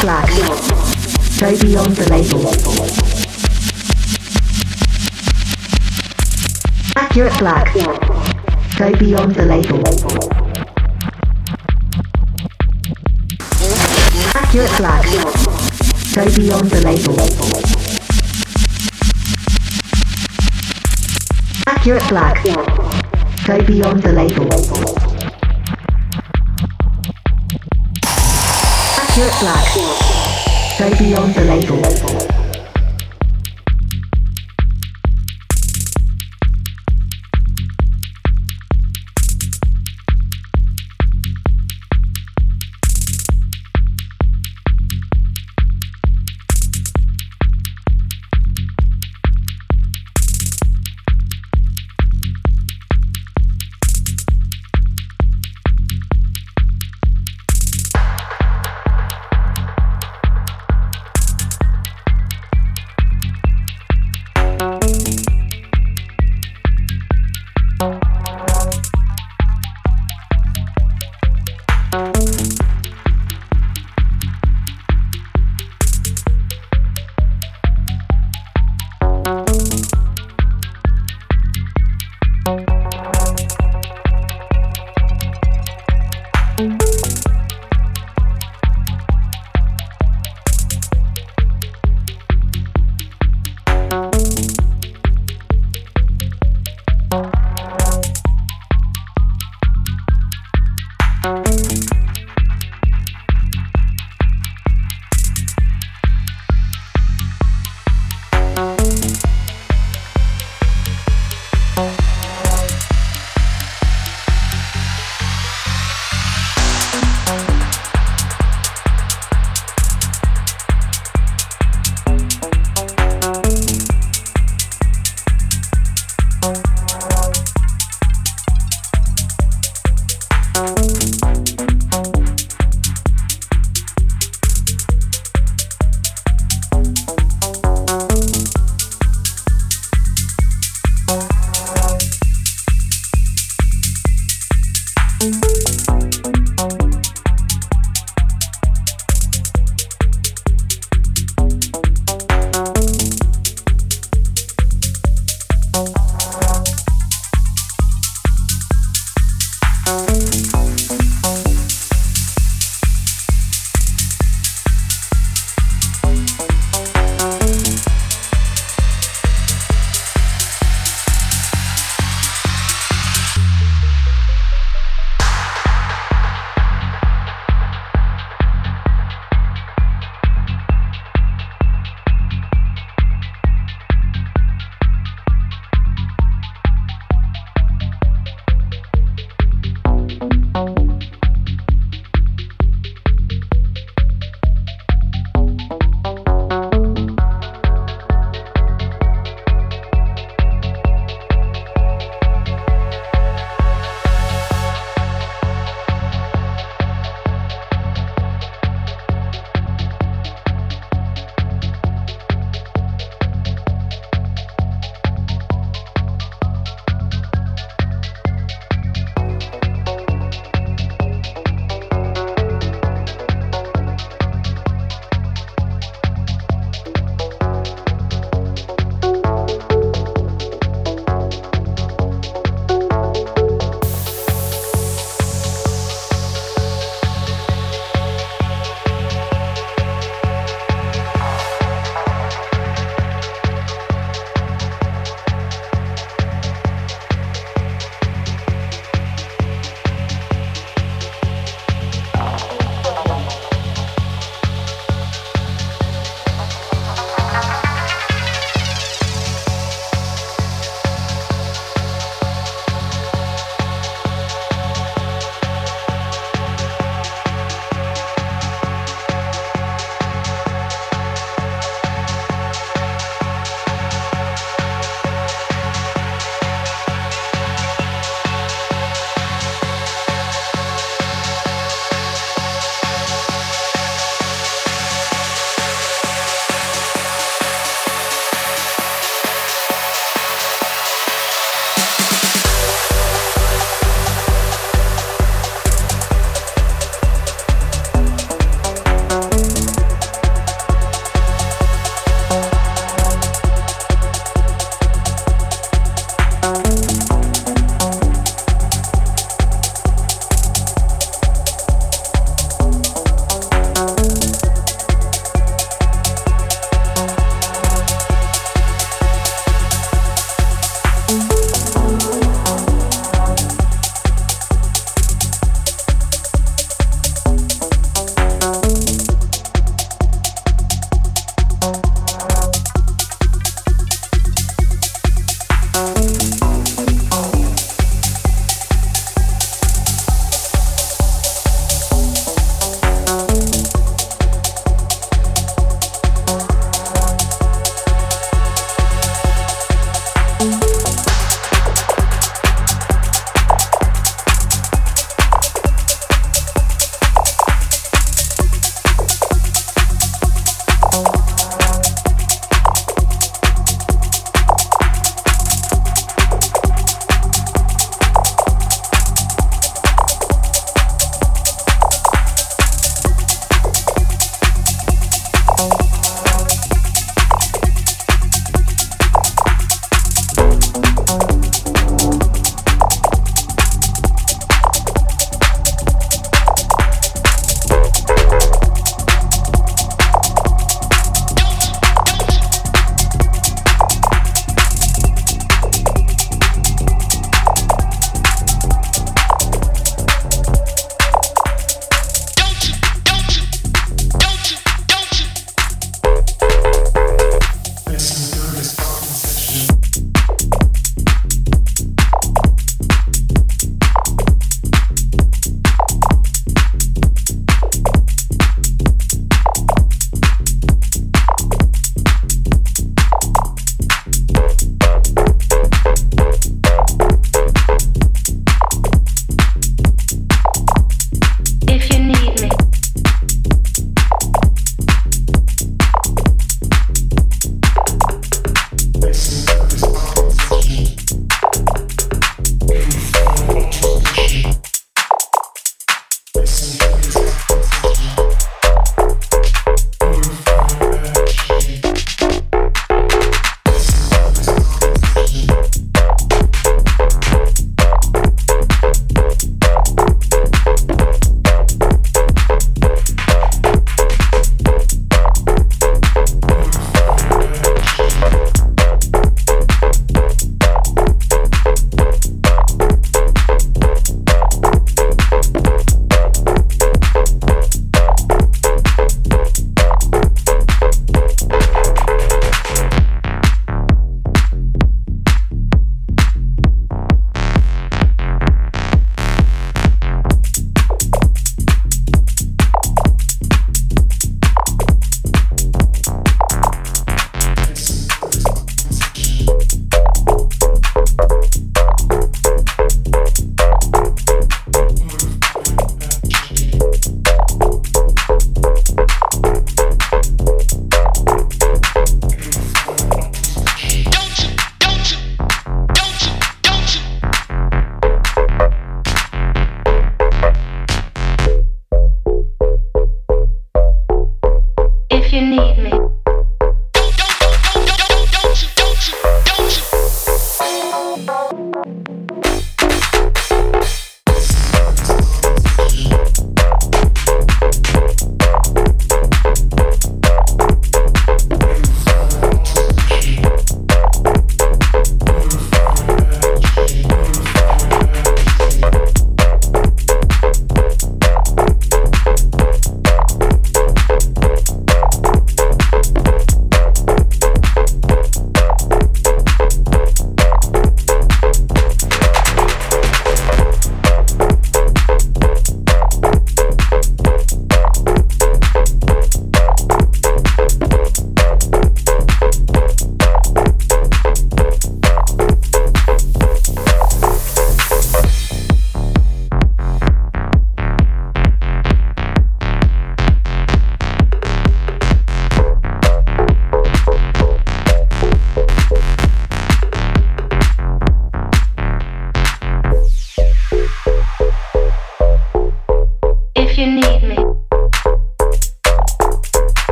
Black. Go beyond the label. Accurate Black. Go beyond the label. Accurate Black. Go beyond the label. Accurate Black. Go beyond the label. Accurate Black. Go beyond the label.